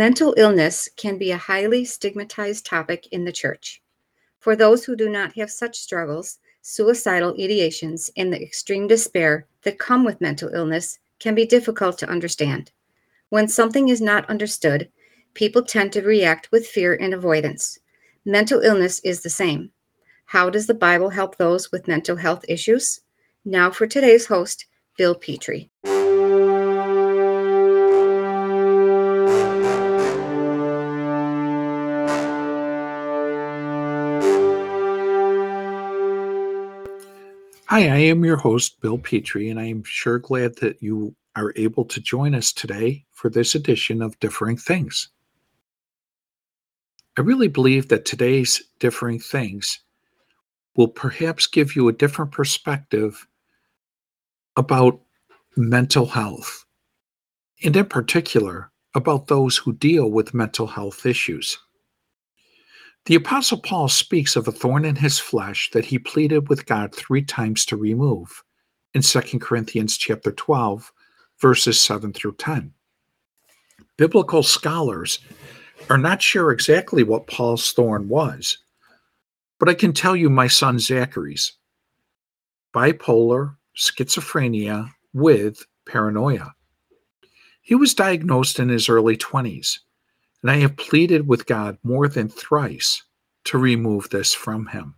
Mental illness can be a highly stigmatized topic in the church. For those who do not have such struggles, suicidal ideations and the extreme despair that come with mental illness can be difficult to understand. When something is not understood, people tend to react with fear and avoidance. Mental illness is the same. How does the Bible help those with mental health issues? Now for today's host, Bill Petrie. Hi, I am your host, Bill Petrie, and I am sure glad that you are able to join us today for this edition of Differing Things. I really believe that today's Differing Things will perhaps give you a different perspective about mental health, and in particular, about those who deal with mental health issues. The Apostle Paul speaks of a thorn in his flesh that he pleaded with God three times to remove in 2 Corinthians chapter 12, verses 7 through 10. Biblical scholars are not sure exactly what Paul's thorn was, but I can tell you my son Zachary's bipolar schizophrenia with paranoia. He was diagnosed in his early 20s and I have pleaded with God more than thrice to remove this from him.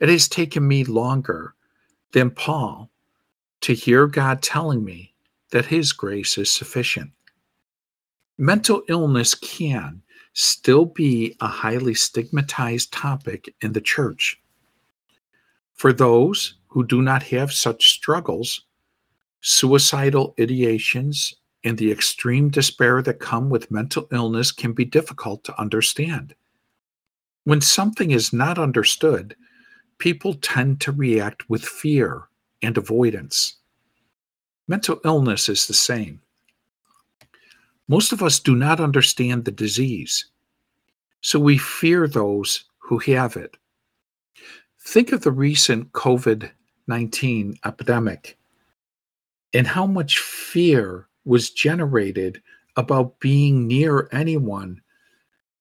It has taken me longer than Paul to hear God telling me that his grace is sufficient. Mental illness can still be a highly stigmatized topic in the church. For those who do not have such struggles, suicidal ideations and the extreme despair that come with mental illness can be difficult to understand. When something is not understood, people tend to react with fear and avoidance. Mental illness is the same. Most of us do not understand the disease, so we fear those who have it. Think of the recent COVID 19 epidemic and how much fear was generated about being near anyone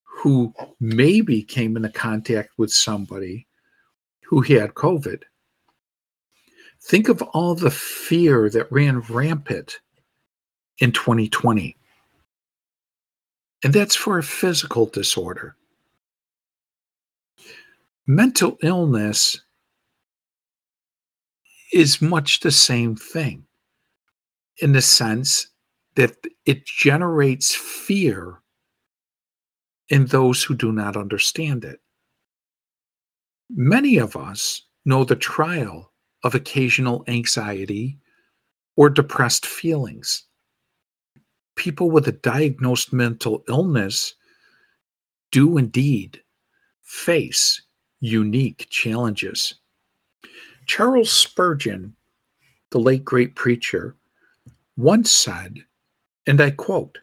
who maybe came into contact with somebody who had COVID. Think of all the fear that ran rampant in 2020. And that's for a physical disorder. Mental illness is much the same thing in the sense that it generates fear in those who do not understand it. Many of us know the trial of occasional anxiety or depressed feelings. People with a diagnosed mental illness do indeed face unique challenges. Charles Spurgeon, the late great preacher, once said and I quote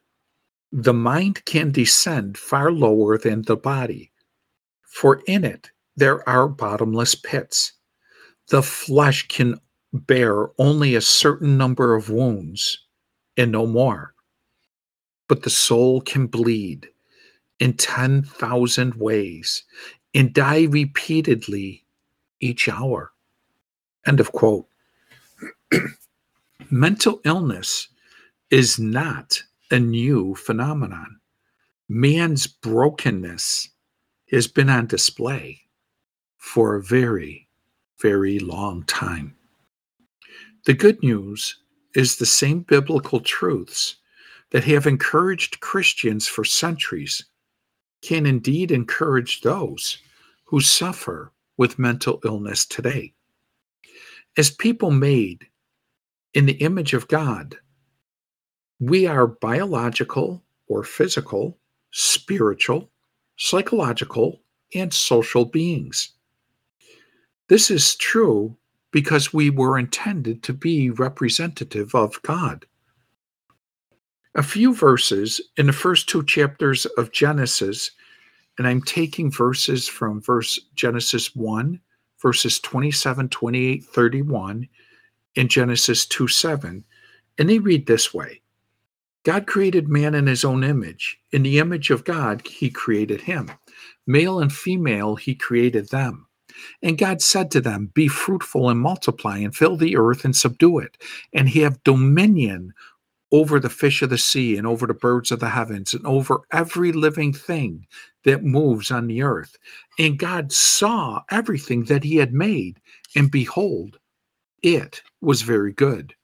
The mind can descend far lower than the body, for in it there are bottomless pits. The flesh can bear only a certain number of wounds and no more. But the soul can bleed in 10,000 ways and die repeatedly each hour. End of quote. Mental illness is not a new phenomenon. Man's brokenness has been on display for a very, very long time. The good news is the same biblical truths that have encouraged Christians for centuries can indeed encourage those who suffer with mental illness today. As people made in the image of God, we are biological or physical, spiritual, psychological, and social beings. This is true because we were intended to be representative of God. A few verses in the first two chapters of Genesis, and I'm taking verses from verse Genesis 1, verses 27, 28, 31, and Genesis 2 7, and they read this way God created man in his own image. In the image of God, he created him. Male and female, he created them. And God said to them, Be fruitful and multiply, and fill the earth and subdue it, and have dominion over the fish of the sea, and over the birds of the heavens, and over every living thing that moves on the earth. And God saw everything that he had made, and behold, it was very good.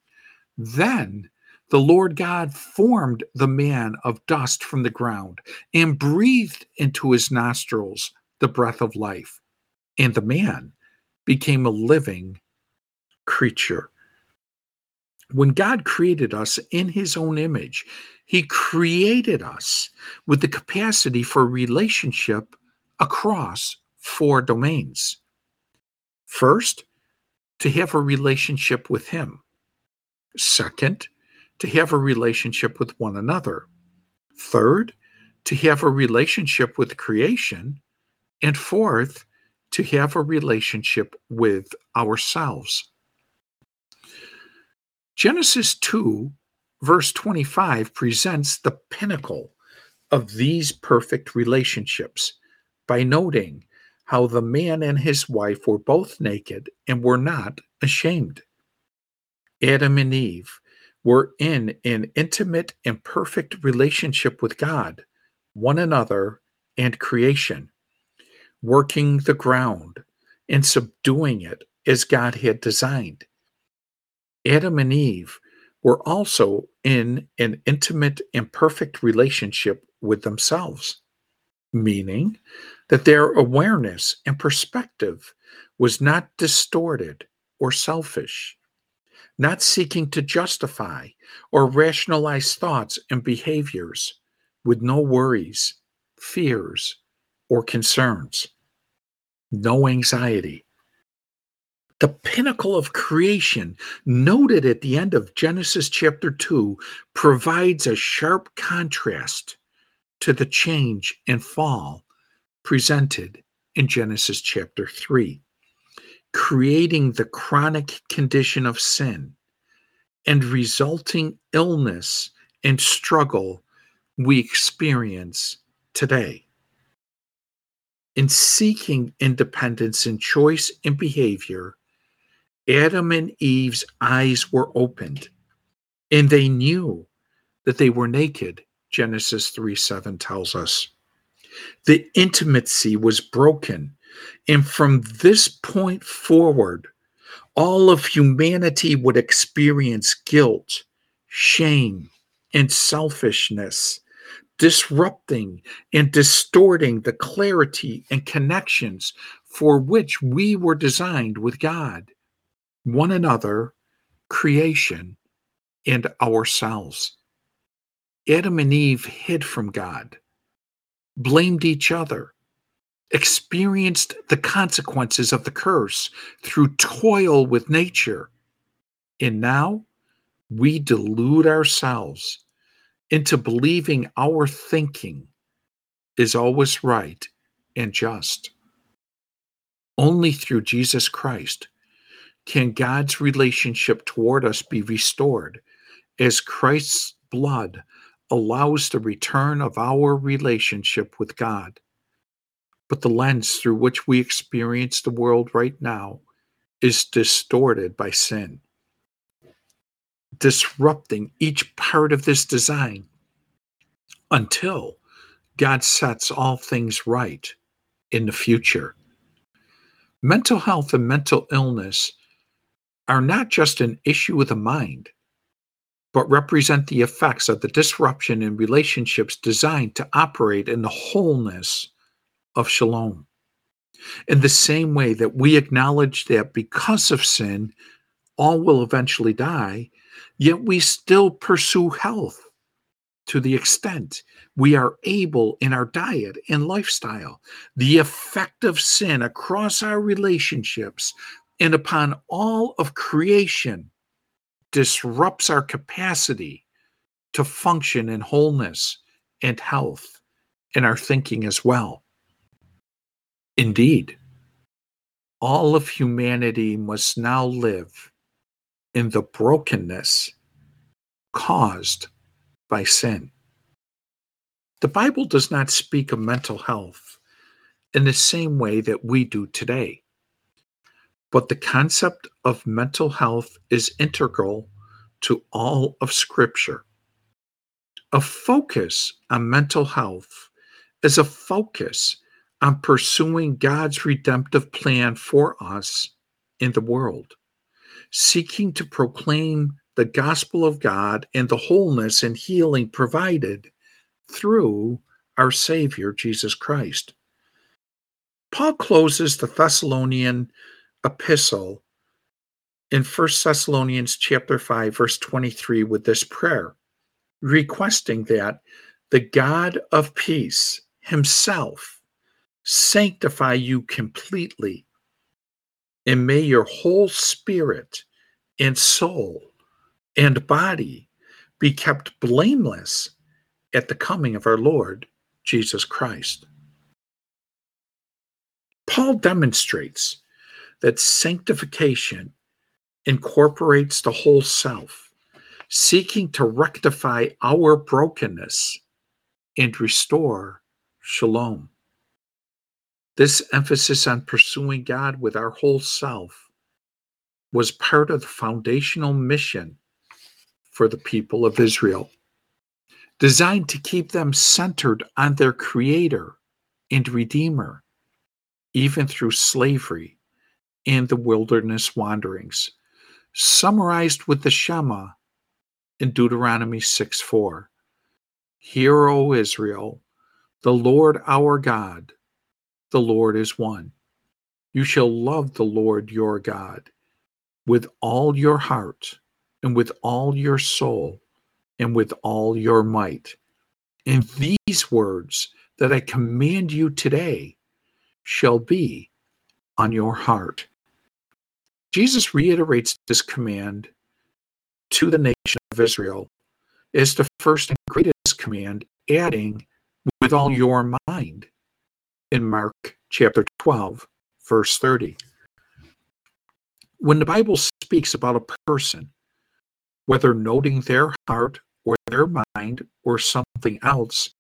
Then the Lord God formed the man of dust from the ground and breathed into his nostrils the breath of life, and the man became a living creature. When God created us in his own image, he created us with the capacity for relationship across four domains. First, to have a relationship with him. Second, to have a relationship with one another. Third, to have a relationship with creation. And fourth, to have a relationship with ourselves. Genesis 2, verse 25, presents the pinnacle of these perfect relationships by noting how the man and his wife were both naked and were not ashamed. Adam and Eve were in an intimate and perfect relationship with God, one another, and creation, working the ground and subduing it as God had designed. Adam and Eve were also in an intimate and perfect relationship with themselves, meaning that their awareness and perspective was not distorted or selfish not seeking to justify or rationalize thoughts and behaviors with no worries, fears, or concerns, no anxiety. The pinnacle of creation, noted at the end of Genesis chapter 2, provides a sharp contrast to the change and fall presented in Genesis chapter 3 creating the chronic condition of sin and resulting illness and struggle we experience today. In seeking independence in choice and behavior, Adam and Eve's eyes were opened and they knew that they were naked, Genesis 3 7 tells us. The intimacy was broken and from this point forward, all of humanity would experience guilt, shame, and selfishness, disrupting and distorting the clarity and connections for which we were designed with God, one another, creation, and ourselves. Adam and Eve hid from God, blamed each other, experienced the consequences of the curse through toil with nature. And now we delude ourselves into believing our thinking is always right and just. Only through Jesus Christ can God's relationship toward us be restored as Christ's blood allows the return of our relationship with God. But the lens through which we experience the world right now is distorted by sin, disrupting each part of this design until God sets all things right in the future. Mental health and mental illness are not just an issue of the mind, but represent the effects of the disruption in relationships designed to operate in the wholeness of shalom. In the same way that we acknowledge that because of sin, all will eventually die, yet we still pursue health to the extent we are able in our diet and lifestyle. The effect of sin across our relationships and upon all of creation disrupts our capacity to function in wholeness and health in our thinking as well. Indeed, all of humanity must now live in the brokenness caused by sin. The Bible does not speak of mental health in the same way that we do today. But the concept of mental health is integral to all of Scripture. A focus on mental health is a focus on pursuing God's redemptive plan for us in the world, seeking to proclaim the gospel of God and the wholeness and healing provided through our Savior, Jesus Christ. Paul closes the Thessalonian epistle in 1 Thessalonians chapter 5 verse 23 with this prayer requesting that the God of peace himself sanctify you completely and may your whole spirit and soul and body be kept blameless at the coming of our Lord Jesus Christ. Paul demonstrates that sanctification incorporates the whole self, seeking to rectify our brokenness and restore shalom. This emphasis on pursuing God with our whole self was part of the foundational mission for the people of Israel, designed to keep them centered on their Creator and Redeemer, even through slavery and the wilderness wanderings, summarized with the Shema in Deuteronomy 6 4. Hear, O Israel, the Lord our God, the Lord is one. You shall love the Lord your God with all your heart and with all your soul and with all your might. And these words that I command you today shall be on your heart. Jesus reiterates this command to the nation of Israel as the first and greatest command, adding, with all your mind, in Mark chapter 12, verse 30. When the Bible speaks about a person, whether noting their heart or their mind or something else,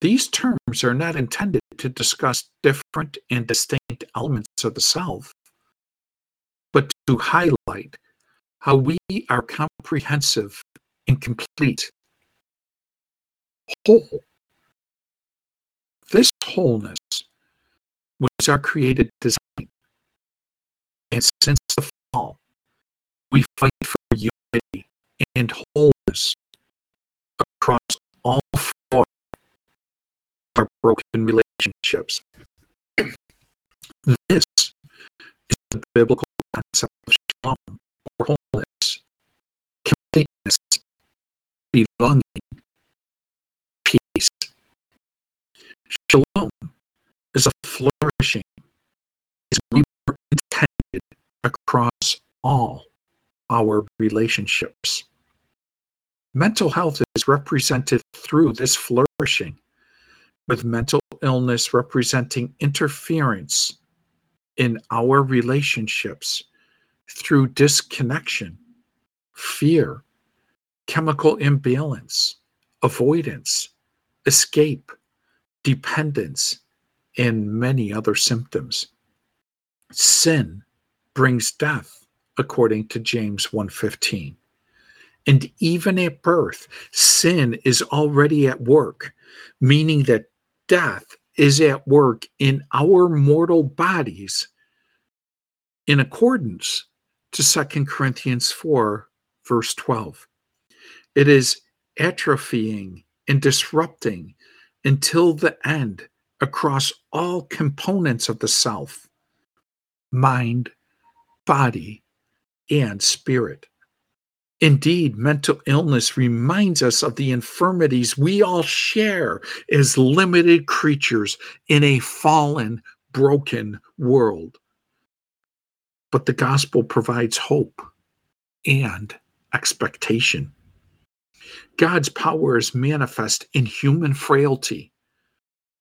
these terms are not intended to discuss different and distinct elements of the self, but to highlight how we are comprehensive and complete, whole. Wholeness was our created design. And since the fall, we fight for unity and wholeness across all four our broken relationships. this is the biblical concept of shalom, or wholeness, completeness, belonging, peace. Shalom is a flourishing as we were intended across all our relationships. Mental health is represented through this flourishing with mental illness representing interference in our relationships through disconnection, fear, chemical imbalance, avoidance, escape, dependence, and many other symptoms. Sin brings death according to James 1:15. And even at birth, sin is already at work, meaning that death is at work in our mortal bodies in accordance to 2 Corinthians 4, verse 12. It is atrophying and disrupting until the end across all components of the self mind, body, and spirit. Indeed, mental illness reminds us of the infirmities we all share as limited creatures in a fallen, broken world. But the gospel provides hope and expectation. God's power is manifest in human frailty,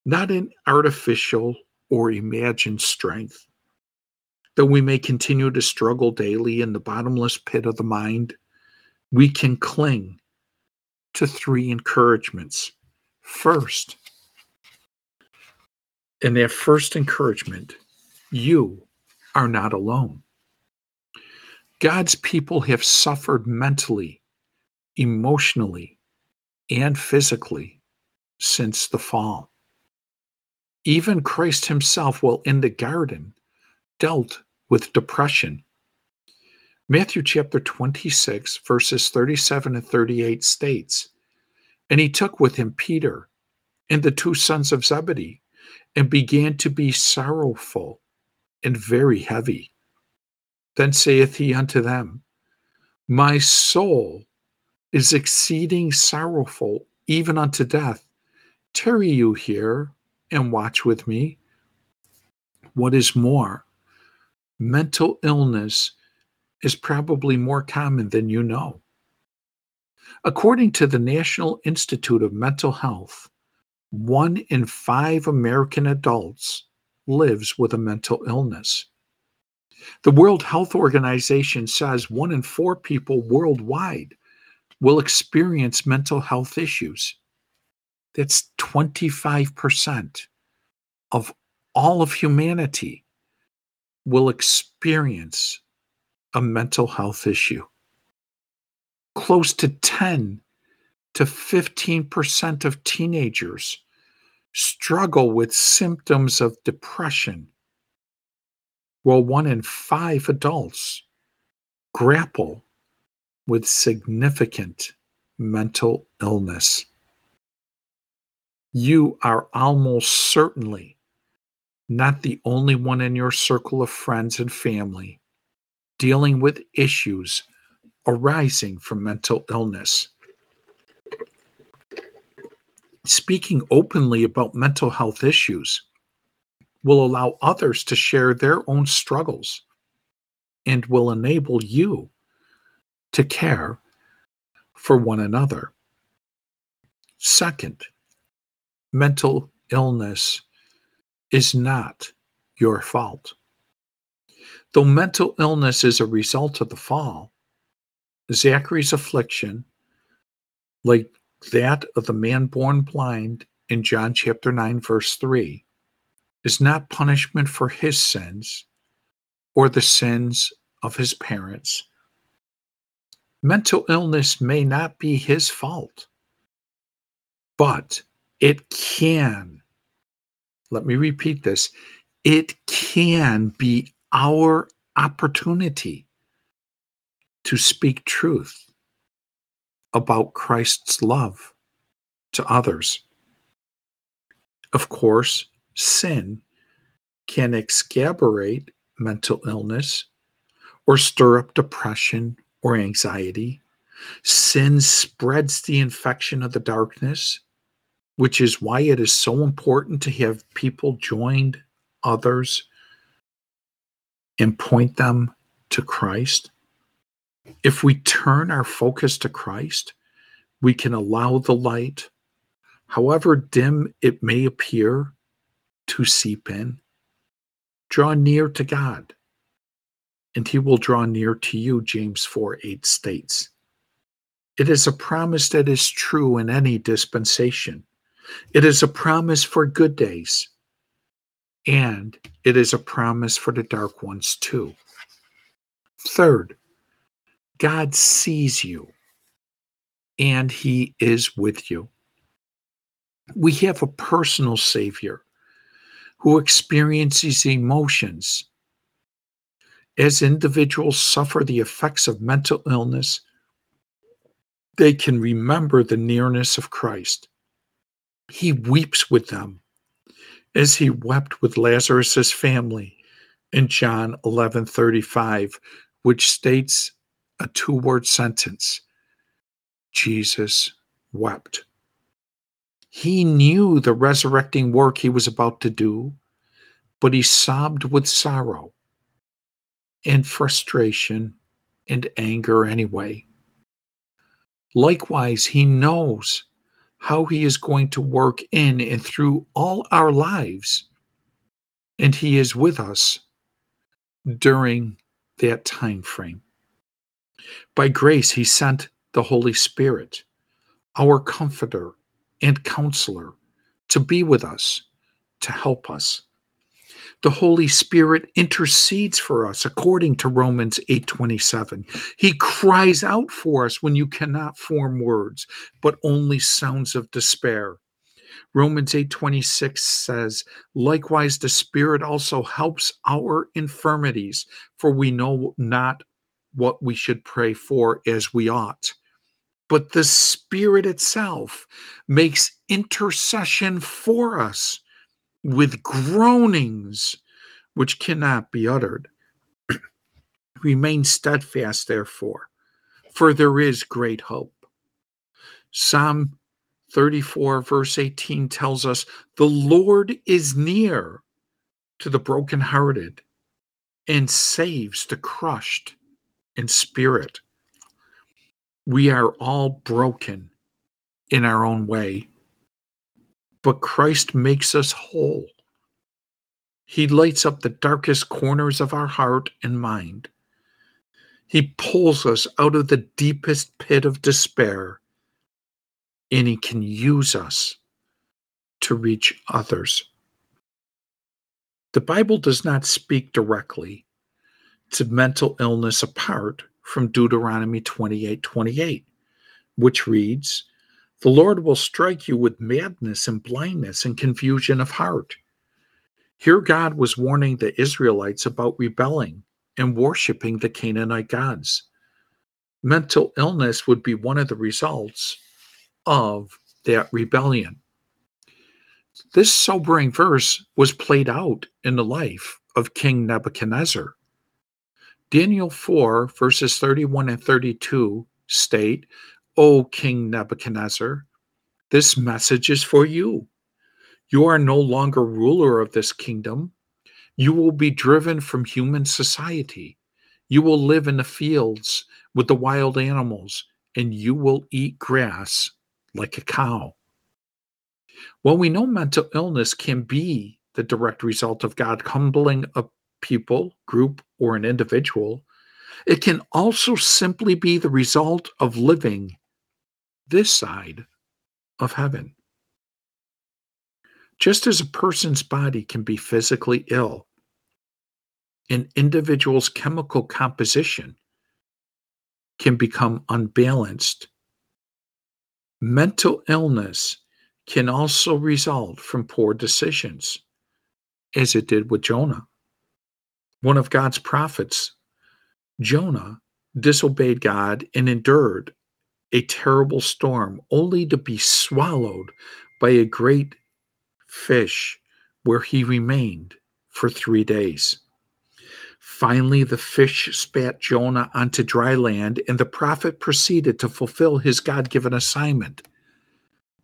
not in artificial or imagined strength. Though we may continue to struggle daily in the bottomless pit of the mind, we can cling to three encouragements. First, in that first encouragement, you are not alone. God's people have suffered mentally, emotionally, and physically since the fall. Even Christ himself, while in the garden, dealt with depression. Matthew chapter 26, verses 37 and 38 states And he took with him Peter and the two sons of Zebedee and began to be sorrowful and very heavy. Then saith he unto them, My soul is exceeding sorrowful, even unto death. Tarry you here and watch with me. What is more, mental illness is probably more common than you know. According to the National Institute of Mental Health, one in five American adults lives with a mental illness. The World Health Organization says one in four people worldwide will experience mental health issues. That's 25% of all of humanity will experience a mental health issue. Close to 10 to 15% of teenagers struggle with symptoms of depression, while one in five adults grapple with significant mental illness. You are almost certainly not the only one in your circle of friends and family dealing with issues arising from mental illness. Speaking openly about mental health issues will allow others to share their own struggles and will enable you to care for one another. Second, mental illness is not your fault. Though mental illness is a result of the fall, Zachary's affliction, like that of the man born blind in John chapter 9, verse 3, is not punishment for his sins or the sins of his parents. Mental illness may not be his fault, but it can, let me repeat this, it can be our opportunity to speak truth about Christ's love to others. Of course, sin can exacerbate mental illness or stir up depression or anxiety. Sin spreads the infection of the darkness, which is why it is so important to have people join others and point them to Christ. If we turn our focus to Christ, we can allow the light, however dim it may appear, to seep in. Draw near to God, and he will draw near to you, James 4 8 states. It is a promise that is true in any dispensation. It is a promise for good days, and it is a promise for the dark ones too. Third, God sees you and he is with you. We have a personal Savior who experiences emotions. As individuals suffer the effects of mental illness, they can remember the nearness of Christ. He weeps with them as he wept with Lazarus's family in John 11:35, which states a two-word sentence. Jesus wept. He knew the resurrecting work he was about to do, but he sobbed with sorrow and frustration and anger anyway. Likewise, he knows how he is going to work in and through all our lives. And he is with us during that time frame. By grace, he sent the Holy Spirit, our comforter and counselor, to be with us, to help us. The Holy Spirit intercedes for us according to Romans 8:27. He cries out for us when you cannot form words, but only sounds of despair. Romans 8:26 says, "Likewise the Spirit also helps our infirmities, for we know not what we should pray for as we ought." but the Spirit itself makes intercession for us with groanings which cannot be uttered. Remain steadfast, therefore, for there is great hope. Psalm 34, verse 18 tells us the Lord is near to the brokenhearted and saves the crushed in spirit. We are all broken in our own way, but Christ makes us whole. He lights up the darkest corners of our heart and mind. He pulls us out of the deepest pit of despair, and He can use us to reach others. The Bible does not speak directly to mental illness apart from Deuteronomy 28 28, which reads, The Lord will strike you with madness and blindness and confusion of heart. Here, God was warning the Israelites about rebelling and worshiping the Canaanite gods. Mental illness would be one of the results of that rebellion. This sobering verse was played out in the life of King Nebuchadnezzar. Daniel 4, verses 31 and 32 state, O King Nebuchadnezzar, this message is for you. You are no longer ruler of this kingdom. You will be driven from human society. You will live in the fields with the wild animals, and you will eat grass like a cow. Well, we know mental illness can be the direct result of God humbling a people, group, or an individual. It can also simply be the result of living this side of heaven. Just as a person's body can be physically ill, an individual's chemical composition can become unbalanced. Mental illness can also result from poor decisions, as it did with Jonah one of God's prophets, Jonah, disobeyed God and endured a terrible storm, only to be swallowed by a great fish where he remained for three days. Finally, the fish spat Jonah onto dry land, and the prophet proceeded to fulfill his God given assignment.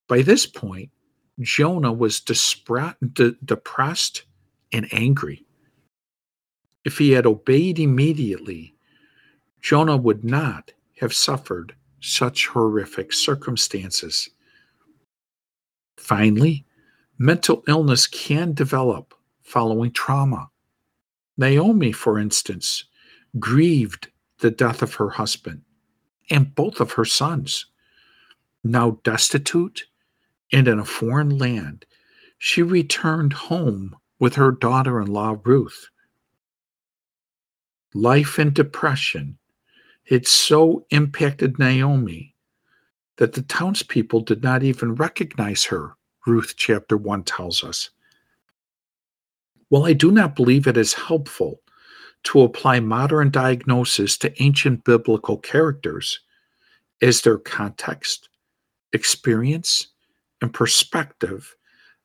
By this point, Jonah was de- depressed and angry. If he had obeyed immediately, Jonah would not have suffered such horrific circumstances. Finally, mental illness can develop following trauma. Naomi, for instance, grieved the death of her husband and both of her sons. Now destitute and in a foreign land, she returned home with her daughter in law Ruth life and depression had so impacted Naomi that the townspeople did not even recognize her, Ruth chapter 1 tells us. While I do not believe it is helpful to apply modern diagnosis to ancient biblical characters, as their context, experience, and perspective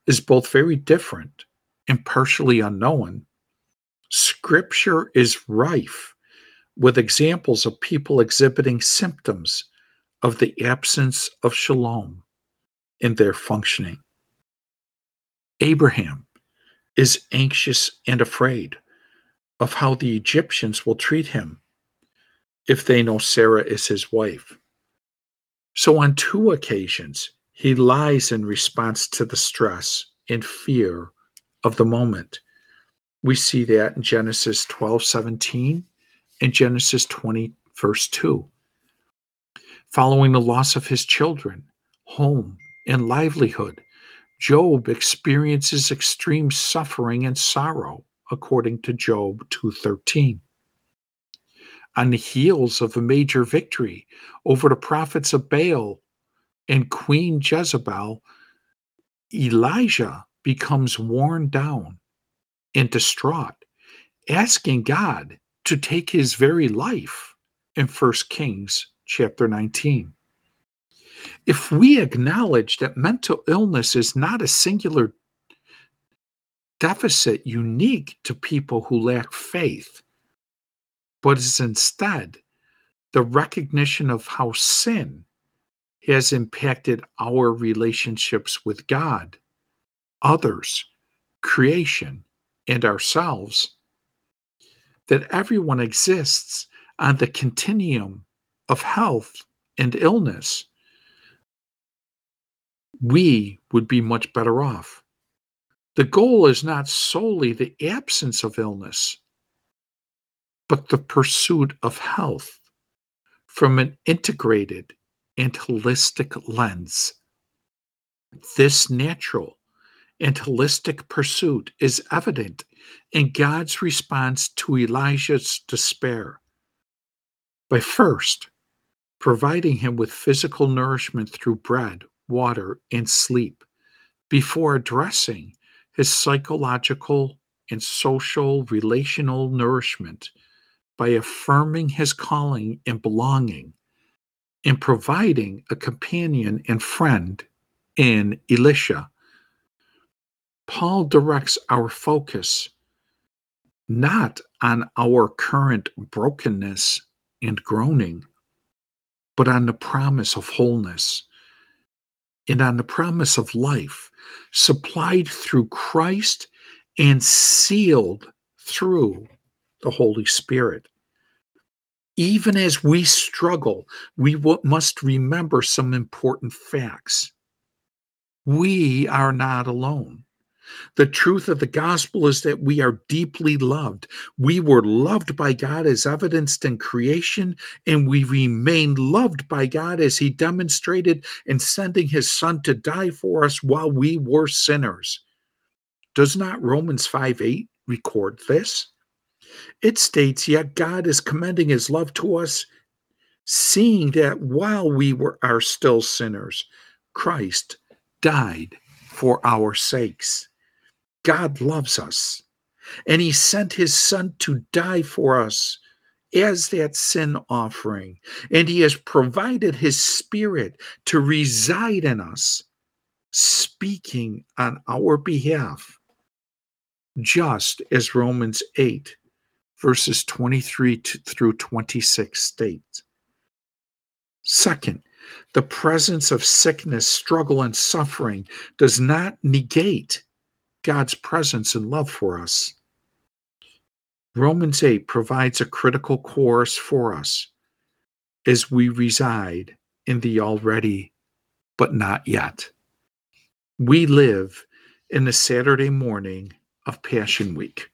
is both very different and partially unknown, Scripture is rife with examples of people exhibiting symptoms of the absence of shalom in their functioning. Abraham is anxious and afraid of how the Egyptians will treat him if they know Sarah is his wife. So, on two occasions, he lies in response to the stress and fear of the moment. We see that in Genesis 12 17 and Genesis 20, verse 2. Following the loss of his children, home, and livelihood. Job experiences extreme suffering and sorrow, according to Job 2:13. On the heels of a major victory over the prophets of Baal and Queen Jezebel, Elijah becomes worn down and distraught, asking God to take his very life in 1 Kings chapter 19. If we acknowledge that mental illness is not a singular deficit unique to people who lack faith, but is instead the recognition of how sin has impacted our relationships with God, others, creation, and ourselves, that everyone exists on the continuum of health and illness, we would be much better off. The goal is not solely the absence of illness, but the pursuit of health from an integrated and holistic lens. This natural and holistic pursuit is evident in God's response to Elijah's despair by first providing him with physical nourishment through bread, water, and sleep before addressing his psychological and social relational nourishment by affirming his calling and belonging and providing a companion and friend in Elisha. Paul directs our focus not on our current brokenness and groaning, but on the promise of wholeness and on the promise of life supplied through Christ and sealed through the Holy Spirit. Even as we struggle, we must remember some important facts. We are not alone. The truth of the gospel is that we are deeply loved. We were loved by God as evidenced in creation, and we remain loved by God as He demonstrated in sending His Son to die for us while we were sinners. Does not Romans 5 8 record this? It states, Yet God is commending His love to us, seeing that while we were are still sinners, Christ died for our sakes. God loves us, and He sent His Son to die for us as that sin offering, and He has provided His Spirit to reside in us, speaking on our behalf, just as Romans 8, verses 23 through 26 states. Second, the presence of sickness, struggle, and suffering does not negate God's presence and love for us. Romans 8 provides a critical course for us as we reside in the already but not yet. We live in the Saturday morning of Passion Week,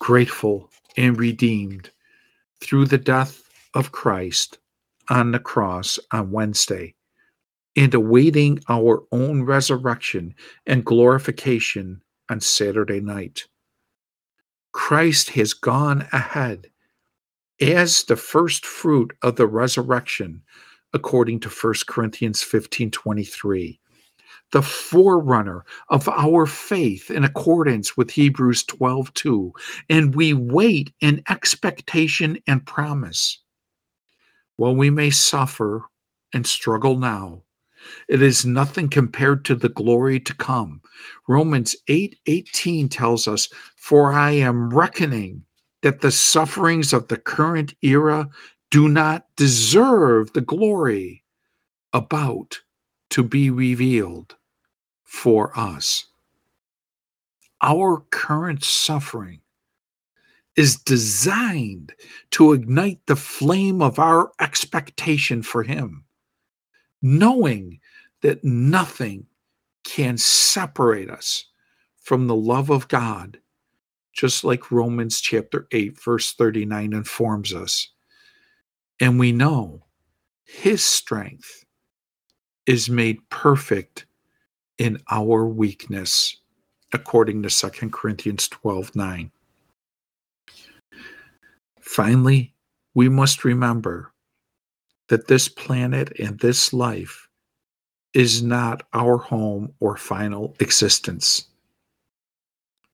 grateful and redeemed through the death of Christ on the cross on Wednesday and awaiting our own resurrection and glorification on Saturday night. Christ has gone ahead as the first fruit of the resurrection, according to 1 Corinthians 15 23. The forerunner of our faith in accordance with Hebrews 12 2. And we wait in expectation and promise. While we may suffer and struggle now, it is nothing compared to the glory to come. Romans 8 18 tells us, For I am reckoning that the sufferings of the current era do not deserve the glory about to be revealed for us. Our current suffering is designed to ignite the flame of our expectation for Him knowing that nothing can separate us from the love of God, just like Romans chapter 8, verse 39 informs us. And we know his strength is made perfect in our weakness, according to 2 Corinthians 12 9. Finally, we must remember that this planet and this life is not our home or final existence.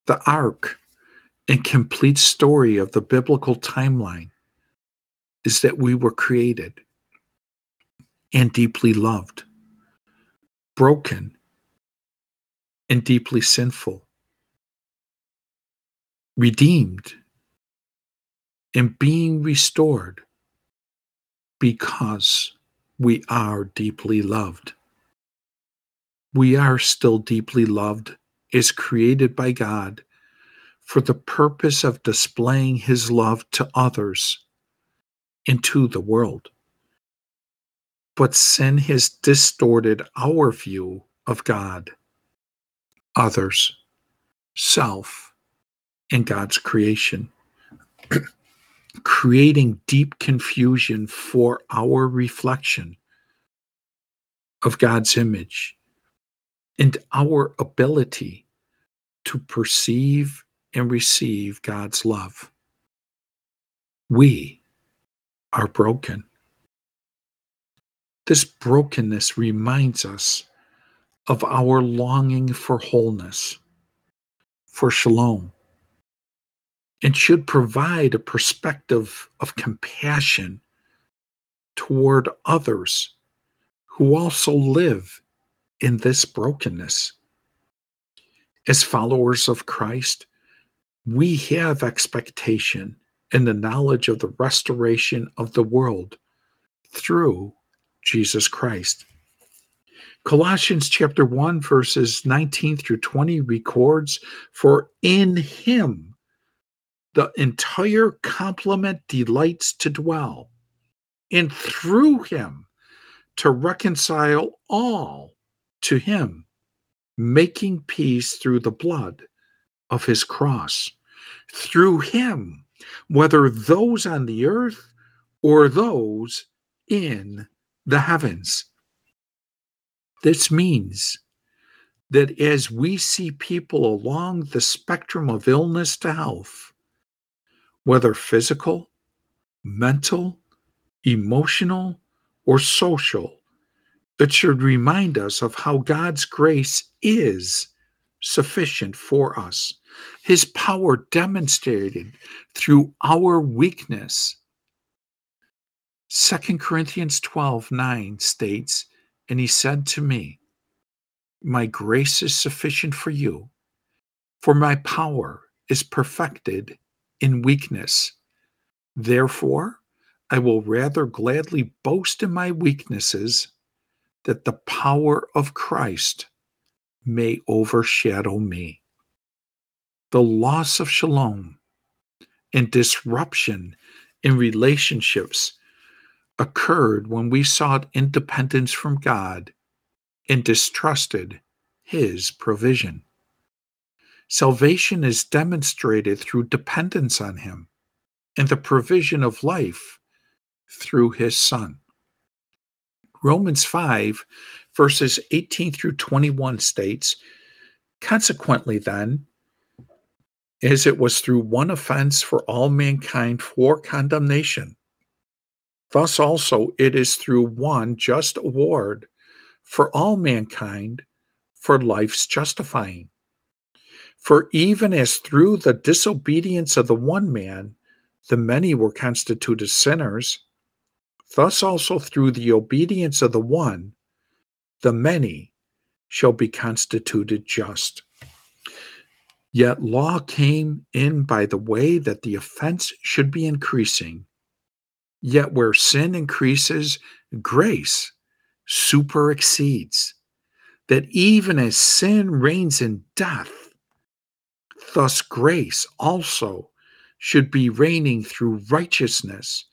The arc and complete story of the biblical timeline is that we were created and deeply loved, broken and deeply sinful, redeemed and being restored because we are deeply loved. We are still deeply loved, is created by God for the purpose of displaying his love to others and to the world. But sin has distorted our view of God, others, self, and God's creation, creating deep confusion for our reflection of God's image and our ability to perceive and receive God's love. We are broken. This brokenness reminds us of our longing for wholeness, for shalom, and should provide a perspective of compassion toward others who also live in this brokenness. As followers of Christ, we have expectation in the knowledge of the restoration of the world through Jesus Christ. Colossians chapter 1 verses 19 through 20 records for in him the entire complement delights to dwell and through him to reconcile all to him making peace through the blood of his cross. Through him, whether those on the earth or those in the heavens. This means that as we see people along the spectrum of illness to health, whether physical, mental, emotional, or social, it should remind us of how God's grace is sufficient for us his power demonstrated through our weakness. 2 Corinthians 12 9 states, And he said to me, My grace is sufficient for you, for my power is perfected in weakness. Therefore, I will rather gladly boast in my weaknesses that the power of Christ may overshadow me the loss of shalom and disruption in relationships occurred when we sought independence from God and distrusted His provision. Salvation is demonstrated through dependence on Him and the provision of life through His Son. Romans 5, verses 18 through 21 states Consequently, then, as it was through one offense for all mankind for condemnation. Thus also it is through one just award for all mankind for life's justifying. For even as through the disobedience of the one man the many were constituted sinners, thus also through the obedience of the one the many shall be constituted just. Yet law came in by the way that the offense should be increasing. Yet where sin increases, grace super exceeds. That even as sin reigns in death, thus grace also should be reigning through righteousness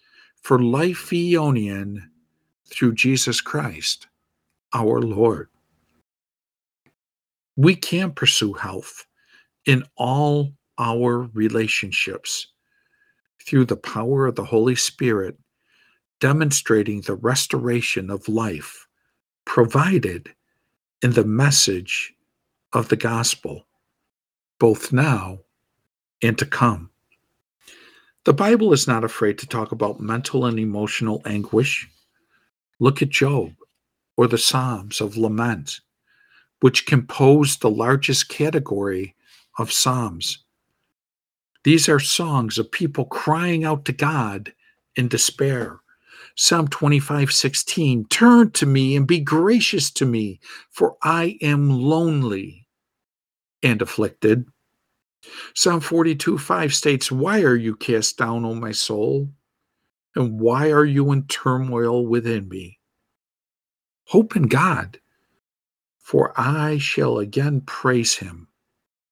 for life eonian through Jesus Christ, our Lord. We can pursue health in all our relationships through the power of the Holy Spirit, demonstrating the restoration of life provided in the message of the gospel, both now and to come. The Bible is not afraid to talk about mental and emotional anguish. Look at Job or the Psalms of Lament, which compose the largest category of Psalms. These are songs of people crying out to God in despair. Psalm 25, 16, turn to me and be gracious to me, for I am lonely and afflicted. Psalm 42, 5 states, Why are you cast down, O my soul? And why are you in turmoil within me? Hope in God, for I shall again praise him,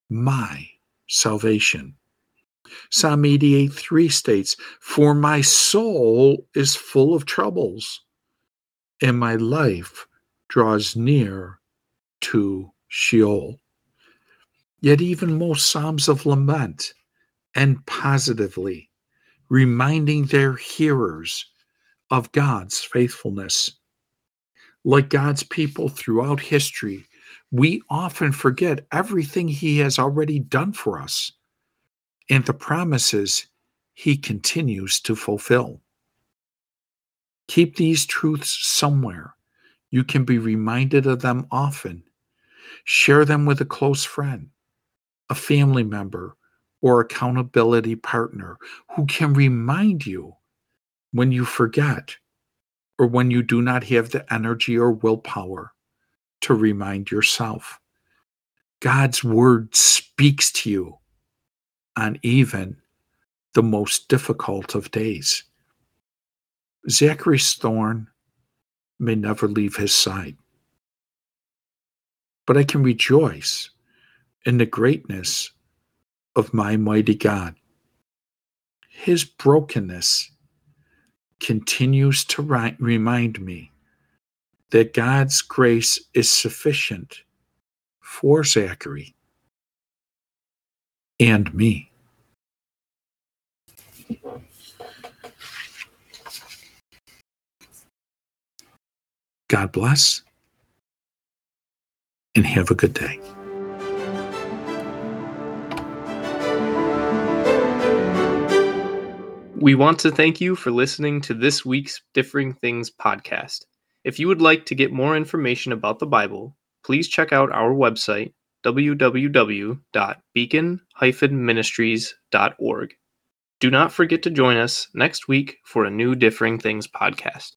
my salvation. Psalm 88 3 states, For my soul is full of troubles, and my life draws near to Sheol. Yet, even most Psalms of lament end positively, reminding their hearers of God's faithfulness. Like God's people throughout history, we often forget everything He has already done for us and the promises he continues to fulfill. Keep these truths somewhere. You can be reminded of them often. Share them with a close friend, a family member, or accountability partner who can remind you when you forget or when you do not have the energy or willpower to remind yourself. God's word speaks to you on even the most difficult of days. Zachary's thorn may never leave his side, but I can rejoice in the greatness of my mighty God. His brokenness continues to ri- remind me that God's grace is sufficient for Zachary and me. God bless and have a good day. We want to thank you for listening to this week's Differing Things podcast. If you would like to get more information about the Bible, please check out our website, www.beacon-ministries.org. Do not forget to join us next week for a new Differing Things podcast.